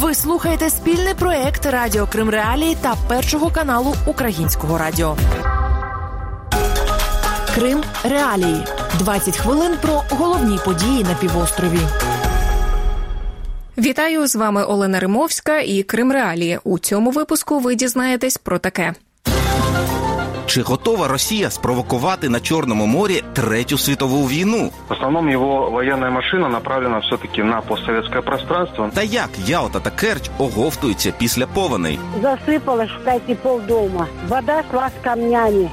Ви слухаєте спільний проект Радіо Крим Реалії та першого каналу Українського радіо. Крим Реалії. 20 хвилин про головні події на півострові. Вітаю з вами Олена Римовська і Крим Реалії. У цьому випуску ви дізнаєтесь про таке. Чи готова Росія спровокувати на Чорному морі третю світову війну? В основному його воєнна машина направлена все-таки на постсовєтське пространство. Та як Ялта та Керч оговтуються після повеней? Засыпала, шукайте, полдома. Вода шла з камнями.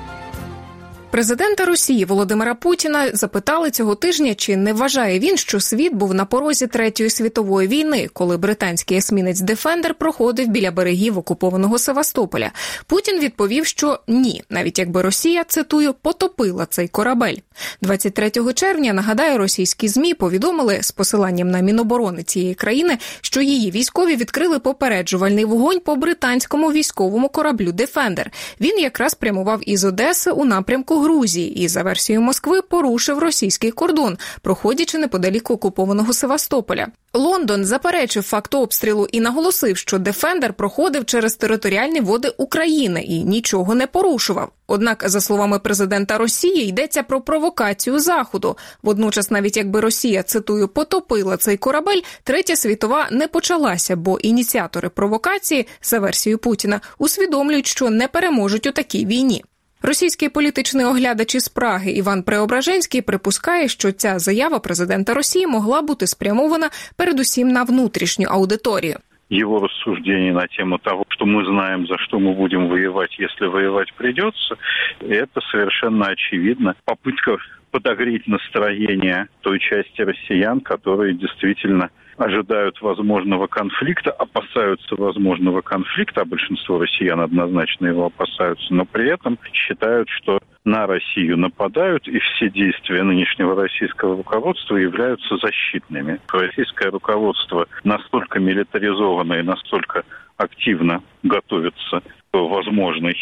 Президента Росії Володимира Путіна запитали цього тижня, чи не вважає він, що світ був на порозі третьої світової війни, коли британський есмінець Дефендер проходив біля берегів окупованого Севастополя. Путін відповів, що ні, навіть якби Росія цитую потопила цей корабель. 23 червня. Нагадаю, російські змі повідомили з посиланням на міноборони цієї країни, що її військові відкрили попереджувальний вогонь по британському військовому кораблю Дефендер. Він якраз прямував із Одеси у напрямку Грузії і за версією Москви порушив російський кордон, проходячи неподалік окупованого Севастополя. Лондон заперечив факт обстрілу і наголосив, що Дефендер проходив через територіальні води України і нічого не порушував. Однак, за словами президента Росії, йдеться про провокацію Заходу. Водночас, навіть якби Росія цитую потопила цей корабель, третя світова не почалася, бо ініціатори провокації за версією Путіна усвідомлюють, що не переможуть у такій війні. Російський політичний оглядач із Праги Іван Преображенський припускає, що ця заява президента Росії могла бути спрямована передусім на внутрішню аудиторію. его рассуждений на тему того, что мы знаем, за что мы будем воевать, если воевать придется, это совершенно очевидно. Попытка подогреть настроение той части россиян, которые действительно ожидают возможного конфликта, опасаются возможного конфликта, а большинство россиян однозначно его опасаются, но при этом считают, что на Россию нападают, и все действия нынешнего российского руководства являются защитными. Российское руководство настолько милитаризовано и настолько активно готовится к возможной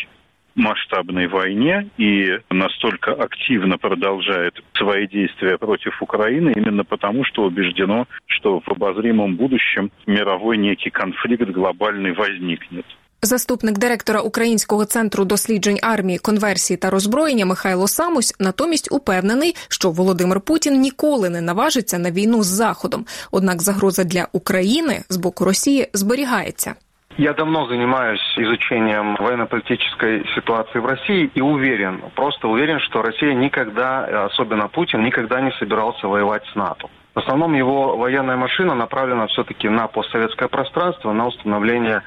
масштабной войне и настолько активно продолжает свои действия против Украины именно потому, что убеждено, что в обозримом будущем мировой некий конфликт глобальный возникнет. Заступник директора Українського центру досліджень армії, конверсії та роззброєння Михайло Самусь натомість упевнений, що Володимир Путін ніколи не наважиться на війну з Заходом. Однак загроза для України з боку Росії зберігається. Я давно занимаюсь изучением военно-политической ситуации в России и уверен, просто уверен, что Россия никогда, особенно Путин, никогда не собирался воевать с НАТО. В основном его военная машина направлена все-таки на постсоветское пространство, на установление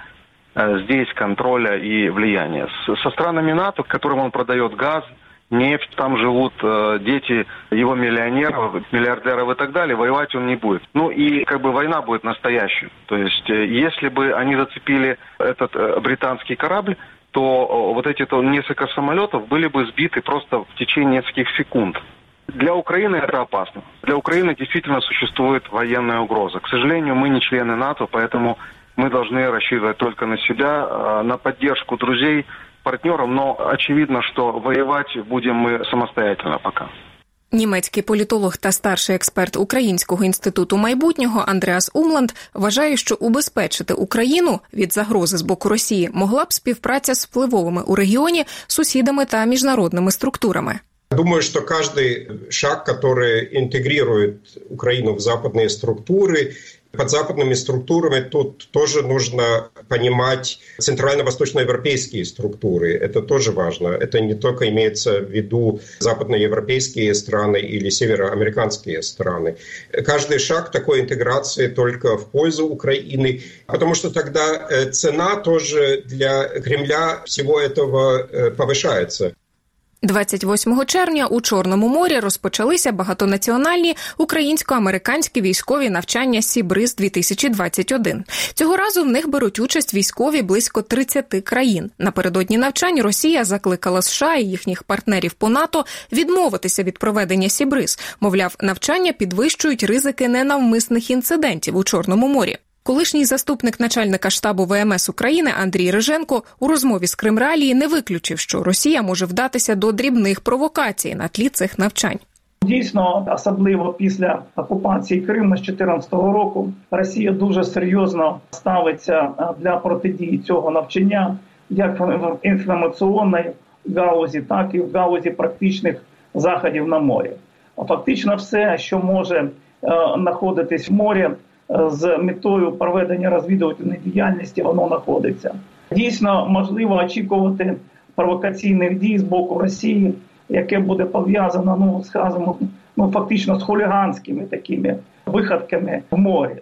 э, здесь контроля и влияния. Со странами НАТО, которым он продает газ, нефть, там живут э, дети его миллионеров, миллиардеров и так далее, воевать он не будет. Ну и как бы война будет настоящей. То есть э, если бы они зацепили этот э, британский корабль, то э, вот эти то, несколько самолетов были бы сбиты просто в течение нескольких секунд. Для Украины это опасно. Для Украины действительно существует военная угроза. К сожалению, мы не члены НАТО, поэтому мы должны рассчитывать только на себя, э, на поддержку друзей, партнером, но очевидно, что воевать будем мы самостоятельно пока. Німецький політолог та старший експерт Українського інституту майбутнього Андреас Умланд вважає, що убезпечити Україну від загрози з боку Росії могла б співпраця з впливовими у регіоні сусідами та міжнародними структурами. Думаю, что каждый шаг, который интегрирует Украину в западные структуры, Под западными структурами тут тоже нужно понимать центрально-восточноевропейские структуры. Это тоже важно. Это не только имеется в виду западноевропейские страны или североамериканские страны. Каждый шаг такой интеграции только в пользу Украины, потому что тогда цена тоже для Кремля всего этого повышается. 28 червня у Чорному морі розпочалися багатонаціональні українсько-американські військові навчання Сібриз 2021 Цього разу в них беруть участь військові близько 30 країн. Напередодні навчань Росія закликала США і їхніх партнерів по НАТО відмовитися від проведення Сібриз. Мовляв, навчання підвищують ризики ненавмисних інцидентів у Чорному морі. Колишній заступник начальника штабу ВМС України Андрій Риженко у розмові з Кримралії не виключив, що Росія може вдатися до дрібних провокацій на тлі цих навчань. Дійсно, особливо після окупації Криму з 2014 року Росія дуже серйозно ставиться для протидії цього навчання, як в інформаційній галузі, так і в галузі практичних заходів на морі. Фактично, все, що може е, знаходитись в морі е, з метою проведення розвідувальної діяльності, воно знаходиться. Дійсно, можливо очікувати провокаційних дій з боку Росії яке буде пов'язано, ну скажімо, ну фактично з хуліганськими такими виходками в морі.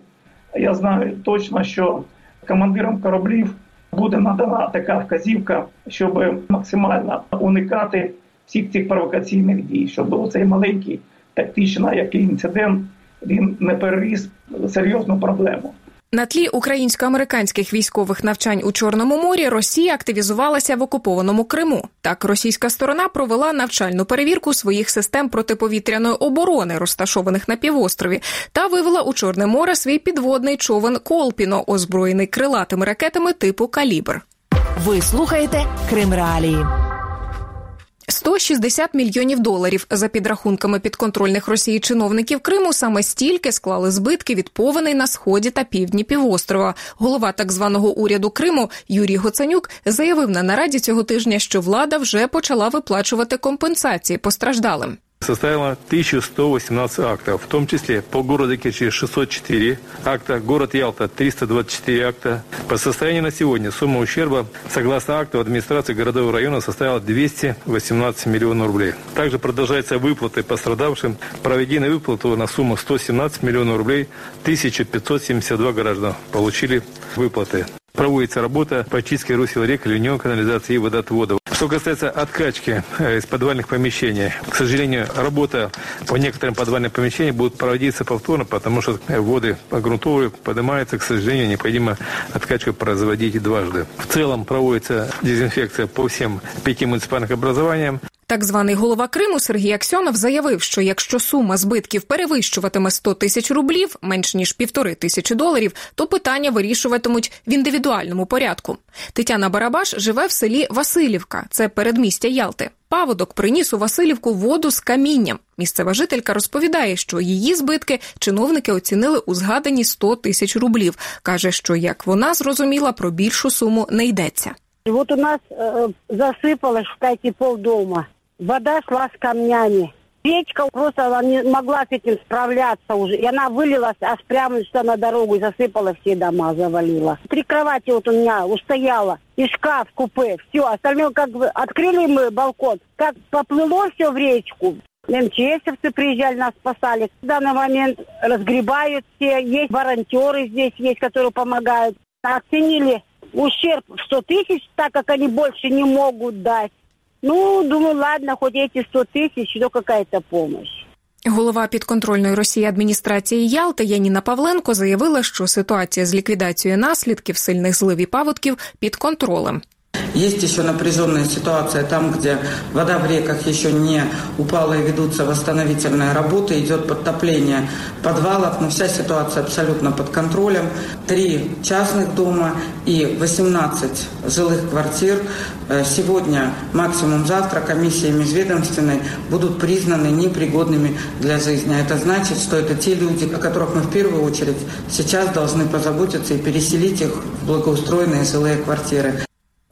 Я знаю точно, що командирам кораблів буде надана така вказівка, щоб максимально уникати всіх цих провокаційних дій, щоб цей маленький тактичний який інцидент він не переріс серйозну проблему. На тлі українсько-американських військових навчань у Чорному морі Росія активізувалася в окупованому Криму. Так, російська сторона провела навчальну перевірку своїх систем протиповітряної оборони, розташованих на півострові, та вивела у Чорне море свій підводний човен Колпіно, озброєний крилатими ракетами типу Калібр. Ви слухаєте Крим Реалії. 160 мільйонів доларів за підрахунками підконтрольних Росії чиновників Криму саме стільки склали збитки від повеней на сході та півдні півострова. Голова так званого уряду Криму Юрій Гоцанюк заявив на нараді цього тижня, що влада вже почала виплачувати компенсації постраждалим составила 1118 актов, в том числе по городу Керчи 604 акта, город Ялта 324 акта. По состоянию на сегодня сумма ущерба, согласно акту администрации городов и районов, составила 218 миллионов рублей. Также продолжаются выплаты пострадавшим. Проведены выплаты на сумму 117 миллионов рублей. 1572 граждан получили выплаты. Проводится работа по чистке русел рек, ливневой канализации и водотводов. Что касается откачки э, из подвальных помещений, к сожалению, работа по некоторым подвальным помещениям будет проводиться повторно, потому что воды грунтовые поднимаются, к сожалению, необходимо откачку производить дважды. В целом проводится дезинфекция по всем пяти муниципальным образованиям. Так званий голова Криму Сергій Аксьонов заявив, що якщо сума збитків перевищуватиме 100 тисяч рублів, менш ніж півтори тисячі доларів, то питання вирішуватимуть в індивідуальному порядку. Тетяна Барабаш живе в селі Васильівка, це передмістя Ялти. Паводок приніс у Васильівку воду з камінням. Місцева жителька розповідає, що її збитки чиновники оцінили у згадані 100 тисяч рублів. каже, що як вона зрозуміла, про більшу суму не йдеться. Вот у нас э, засыпалось, кстати, полдома. Вода шла с камнями. Печка просто она не могла с этим справляться уже. И она вылилась аж прямо что на дорогу и засыпала все дома, завалила. Три кровати вот у меня устояла. И шкаф, купе, все. Остальное как бы открыли мы балкон. Как поплыло все в речку. МЧСовцы приезжали, нас спасали. В данный момент разгребают все. Есть волонтеры здесь есть, которые помогают. Оценили ущерб в 100 тысяч, так как они больше не могут дать. Ну, думаю, ладно, хоть эти 100 тысяч, но какая-то помощь. Голова підконтрольної Росії адміністрації Ялти Яніна Павленко заявила, що ситуація з ліквідацією наслідків сильних злив і паводків під контролем. Есть еще напряженная ситуация там, где вода в реках еще не упала и ведутся восстановительные работы, идет подтопление подвалов, но вся ситуация абсолютно под контролем. Три частных дома и 18 жилых квартир э, сегодня, максимум завтра, комиссией межведомственной будут признаны непригодными для жизни. А это значит, что это те люди, о которых мы в первую очередь сейчас должны позаботиться и переселить их в благоустроенные жилые квартиры.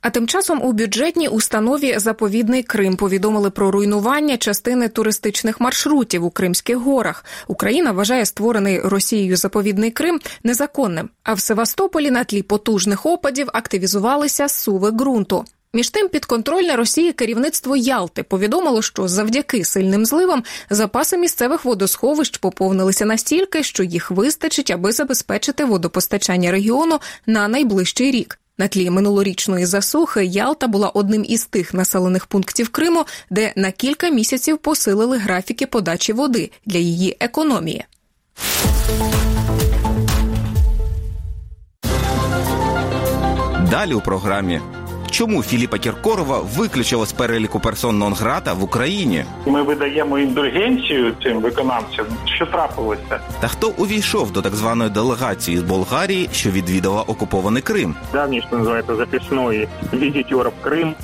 А тим часом у бюджетній установі заповідний Крим повідомили про руйнування частини туристичних маршрутів у Кримських горах. Україна вважає створений Росією заповідний Крим незаконним. А в Севастополі на тлі потужних опадів активізувалися суви ґрунту. Між тим, підконтрольне Росії керівництво Ялти повідомило, що завдяки сильним зливам запаси місцевих водосховищ поповнилися настільки, що їх вистачить, аби забезпечити водопостачання регіону на найближчий рік. На тлі минулорічної засухи Ялта була одним із тих населених пунктів Криму, де на кілька місяців посилили графіки подачі води для її економії. Далі у програмі Чому Філіпа Кіркорова виключили з переліку персон нон-грата в Україні? Ми видаємо індульгенцію цим виконавцям. Що трапилося? Та хто увійшов до так званої делегації з Болгарії, що відвідала окупований Крим? Давній, що називається записної візитера в Крим.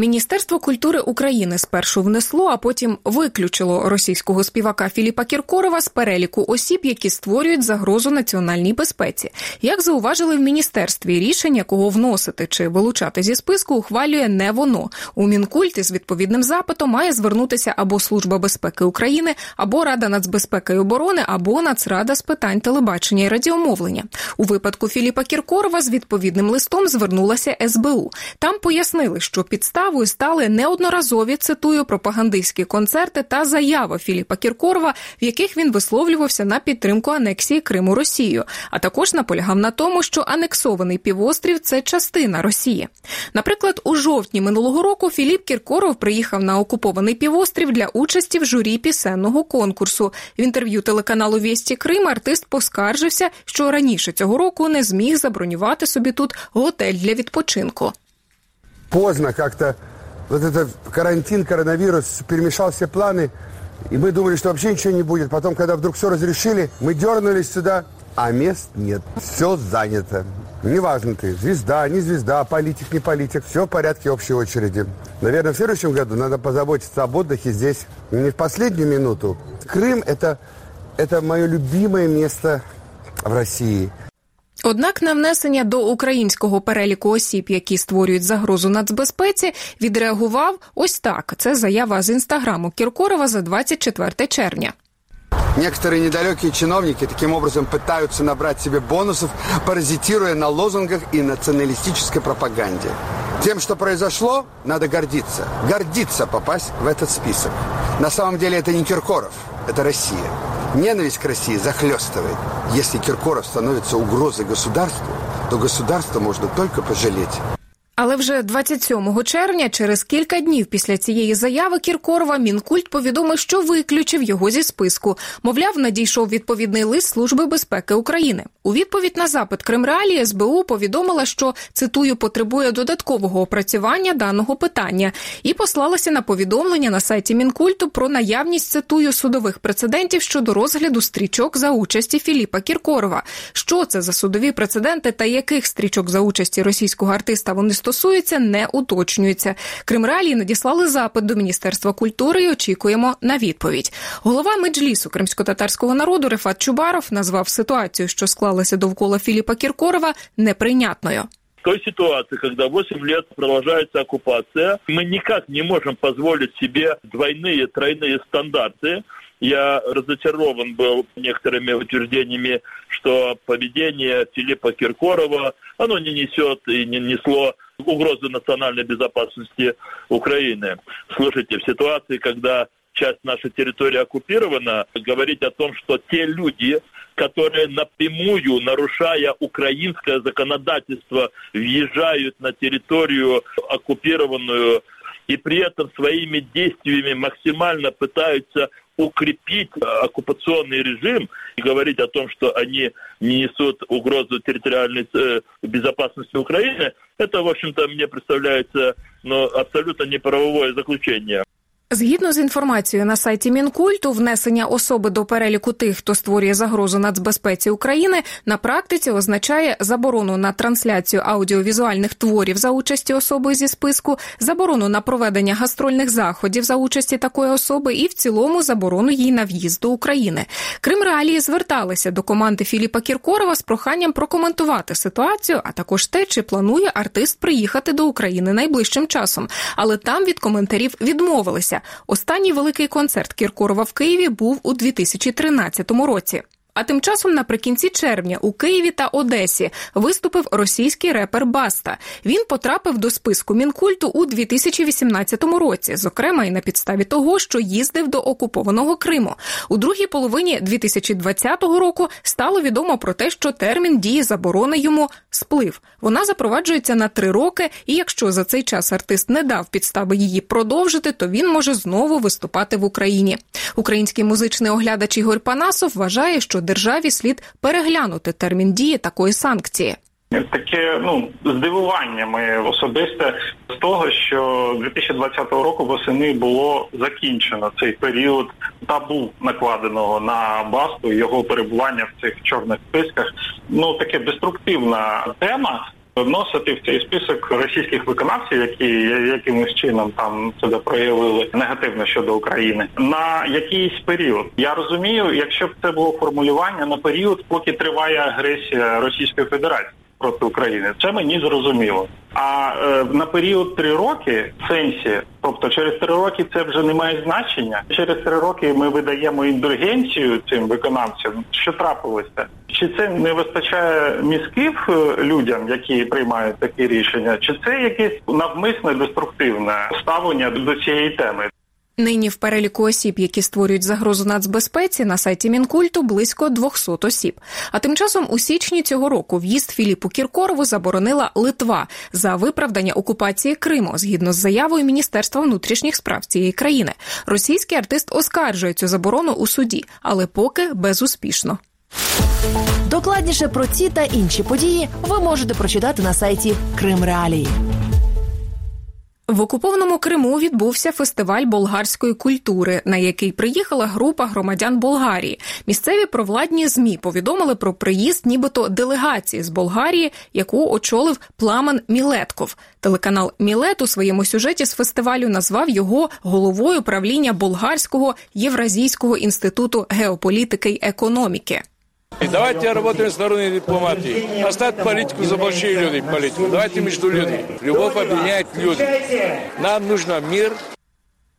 Міністерство культури України спершу внесло, а потім виключило російського співака Філіпа Кіркорова з переліку осіб, які створюють загрозу національній безпеці. Як зауважили в міністерстві, рішення кого вносити чи вилучати зі списку, ухвалює не воно. У мінкульті з відповідним запитом має звернутися або Служба безпеки України, або Рада нацбезпеки і оборони, або Нацрада з питань телебачення і радіомовлення. У випадку Філіпа Кіркорова з відповідним листом звернулася СБУ. Там пояснили, що підстав підставою стали неодноразові цитую пропагандистські концерти та заяви Філіпа Кіркорова, в яких він висловлювався на підтримку анексії Криму Росією, а також наполягав на тому, що анексований півострів це частина Росії. Наприклад, у жовтні минулого року Філіп Кіркоров приїхав на окупований півострів для участі в журі пісенного конкурсу. В інтерв'ю телеканалу Вісті Крим артист поскаржився, що раніше цього року не зміг забронювати собі тут готель для відпочинку. Поздно как-то вот этот карантин, коронавирус перемешал все планы. И мы думали, что вообще ничего не будет. Потом, когда вдруг все разрешили, мы дернулись сюда, а мест нет. Все занято. Неважно ты, звезда, не звезда, политик, не политик. Все в порядке общей очереди. Наверное, в следующем году надо позаботиться об отдыхе здесь. Не в последнюю минуту. Крым это, – это мое любимое место в России. Однак на внесення до українського переліку осіб, які створюють загрозу нацбезпеці, відреагував ось так. Це заява з інстаграму Кіркорова за 24 червня. Некоторые недалекие чиновники таким образом пытаются набрать себе бонусов, паразитируя на лозунгах и националистической пропаганде. Тем, что произошло, надо гордиться. Гордиться попасть в этот список. На самом деле это не Киркоров, это Россия. Ненависть к России захлестывает. Если Киркоров становится угрозой государству, то государство можно только пожалеть. Але вже 27 червня, через кілька днів після цієї заяви Кіркорова, мінкульт повідомив, що виключив його зі списку. Мовляв, надійшов відповідний лист Служби безпеки України. У відповідь на запит Кримреалії СБУ повідомила, що цитую потребує додаткового опрацювання даного питання, і послалася на повідомлення на сайті Мінкульту про наявність цитую судових прецедентів щодо розгляду стрічок за участі Філіпа Кіркорова. Що це за судові прецеденти та яких стрічок за участі російського артиста вони стосуються, не уточнюється. Кримреалії надіслали запит до Міністерства культури і очікуємо на відповідь. Голова меджлісу кримсько-татарського народу Рефат Чубаров назвав ситуацію, що склалася довкола Філіпа Кіркорова, неприйнятною. В той ситуации, когда 8 лет продолжается оккупация, мы никак не можем позволить себе двойные, тройные стандарты. Я разочарован был некоторыми утверждениями, что поведение Филиппа Киркорова, оно не несет и не несло угрозы национальной безопасности Украины. Слушайте, в ситуации, когда часть нашей территории оккупирована, говорить о том, что те люди, которые напрямую, нарушая украинское законодательство, въезжают на территорию оккупированную и при этом своими действиями максимально пытаются укрепить оккупационный режим и говорить о том, что они не несут угрозу территориальной э, безопасности Украины, это, в общем-то, мне представляется ну, абсолютно неправовое заключение. Згідно з інформацією на сайті Мінкульту, внесення особи до переліку тих, хто створює загрозу нацбезпеці України, на практиці означає заборону на трансляцію аудіовізуальних творів за участі особи зі списку, заборону на проведення гастрольних заходів за участі такої особи, і в цілому заборону їй на в'їзд до України. Крим реалії зверталися до команди Філіпа Кіркорова з проханням прокоментувати ситуацію, а також те, чи планує артист приїхати до України найближчим часом. Але там від коментарів відмовилися. Останній великий концерт Кіркорова в Києві був у 2013 році. А тим часом, наприкінці червня, у Києві та Одесі виступив російський репер Баста. Він потрапив до списку мінкульту у 2018 році, зокрема і на підставі того, що їздив до окупованого Криму. У другій половині 2020 року стало відомо про те, що термін дії заборони йому сплив. Вона запроваджується на три роки, і якщо за цей час артист не дав підстави її продовжити, то він може знову виступати в Україні. Український музичний оглядач Ігор Панасов вважає, що державі слід переглянути термін дії такої санкції. Таке ну здивування моє особисте з того, що 2020 року восени було закінчено цей період табу накладеного на басту його перебування в цих чорних списках. Ну таке деструктивна тема. Вносити в цей список російських виконавців, які якимось чином там себе проявили негативно щодо України на якийсь період. Я розумію, якщо б це було формулювання на період, поки триває агресія Російської Федерації проти України. Це мені зрозуміло. А е, на період три роки в сенсі, тобто через три роки це вже не має значення. Через три роки ми видаємо індульгенцію цим виконавцям. Що трапилося? Чи це не вистачає мізків е, людям, які приймають такі рішення, чи це якесь навмисне деструктивне ставлення до цієї теми? Нині в переліку осіб, які створюють загрозу нацбезпеці, на сайті Мінкульту близько 200 осіб. А тим часом у січні цього року в'їзд Філіпу Кіркорову заборонила Литва за виправдання окупації Криму згідно з заявою Міністерства внутрішніх справ цієї країни. Російський артист оскаржує цю заборону у суді, але поки безуспішно. Докладніше про ці та інші події ви можете прочитати на сайті Крим Реалії. В окупованому Криму відбувся фестиваль болгарської культури, на який приїхала група громадян Болгарії. Місцеві провладні змі повідомили про приїзд, нібито делегації з Болгарії, яку очолив пламен Мілетков. Телеканал Мілет у своєму сюжеті з фестивалю назвав його головою правління болгарського євразійського інституту геополітики й економіки. Давайте работаем с народной дипломатией. Оставь политику за большие люди, политику. Давайте между людьми. Любовь объединяет люди. Нам нужно мир,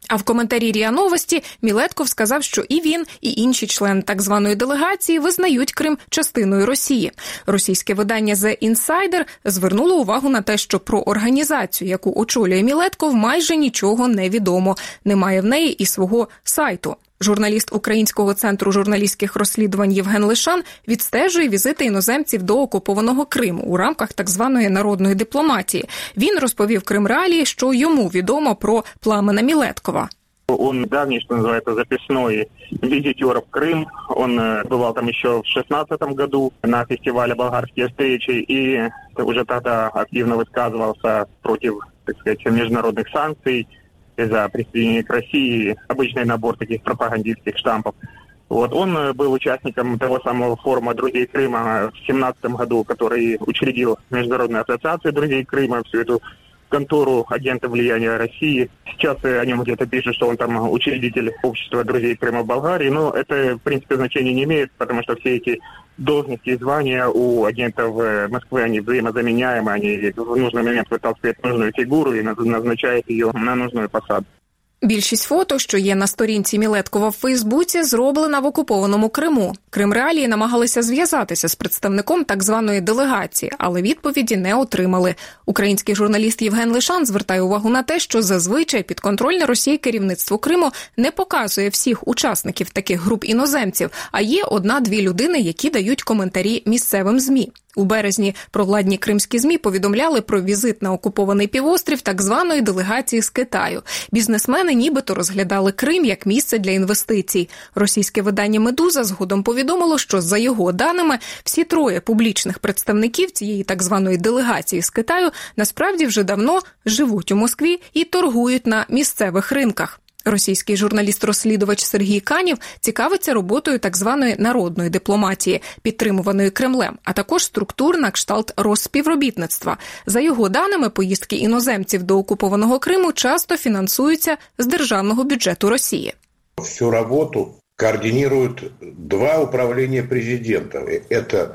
а в коментарі Ріа Новості Мілетков сказав, що і він, і інші члени так званої делегації визнають Крим частиною Росії. Російське видання The Insider звернуло увагу на те, що про організацію, яку очолює Мілетков, майже нічого не відомо. Немає в неї і свого сайту. Журналіст Українського центру журналістських розслідувань Євген Лишан відстежує візити іноземців до окупованого Криму у рамках так званої народної дипломатії. Він розповів Крим Реалії, що йому відомо про пламена Мілеткова. Он давний, что называется, записной визитер в Крым. Он э, бывал там еще в 2016 году на фестивале «Болгарские встречи» и уже тогда активно высказывался против, так сказать, международных санкций, за присоединение к России, обычный набор таких пропагандистских штампов. Вот он э, был участником того самого форума «Друзей Крыма» в 2017 году, который учредил Международную ассоциацию «Друзей Крыма», всю эту контору агента влияния России. Сейчас о нем где-то пишут, что он там учредитель общества друзей Крыма Болгарии, но это, в принципе, значения не имеет, потому что все эти должности и звания у агентов э, Москвы, они взаимозаменяемы, они в нужный момент вытаскивают нужную фигуру и назначают ее на нужную посаду. Більшість фото, що є на сторінці Мілеткова в Фейсбуці, зроблена в окупованому Криму. Крим Реалії намагалися зв'язатися з представником так званої делегації, але відповіді не отримали. Український журналіст Євген Лишан звертає увагу на те, що зазвичай підконтрольне Росії керівництво Криму не показує всіх учасників таких груп іноземців, а є одна-дві людини, які дають коментарі місцевим змі. У березні провладні кримські змі повідомляли про візит на окупований півострів так званої делегації з Китаю. Бізнесмени нібито розглядали Крим як місце для інвестицій. Російське видання Медуза згодом повідомило, що за його даними всі троє публічних представників цієї так званої делегації з Китаю насправді вже давно живуть у Москві і торгують на місцевих ринках. Російський журналіст-розслідувач Сергій Канів цікавиться роботою так званої народної дипломатії, підтримуваної Кремлем, а також структур на кшталт розспівробітництва. За його даними, поїздки іноземців до окупованого Криму часто фінансуються з державного бюджету Росії. Всю роботу координируют два управління президента. Это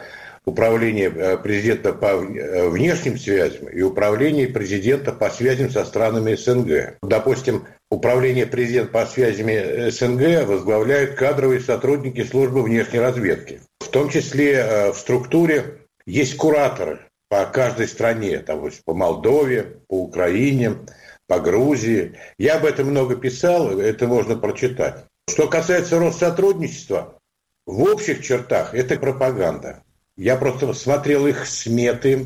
управление э, президента по э, внешним связям и управление президента по связям со странами СНГ. Допустим, управление президента по связям СНГ возглавляют кадровые сотрудники службы внешней разведки. В том числе э, в структуре есть кураторы по каждой стране, там, по Молдове, по Украине, по Грузии. Я об этом много писал, это можно прочитать. Что касается Россотрудничества, в общих чертах это пропаганда. Я просто смотрел их сметы,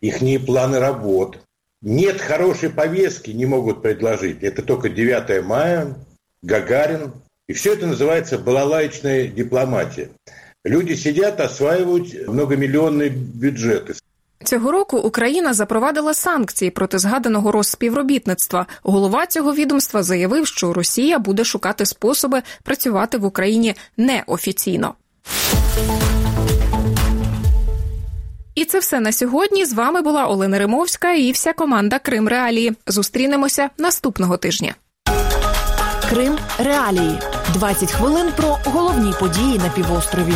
их планы работ. Нет хорошей повестки, не могут предложить. Это только 9 мая, Гагарин. И все это называется балалаечная дипломатия. Люди сидят, осваивают многомиллионные бюджеты. Цього року Україна запровадила санкції проти згаданого розспівробітництва. Голова цього відомства заявив, що Росія буде шукати способи працювати в Україні неофіційно. І це все на сьогодні. З вами була Олена Римовська і вся команда Крим Реалії. Зустрінемося наступного тижня. Крим Реалії 20 хвилин про головні події на півострові.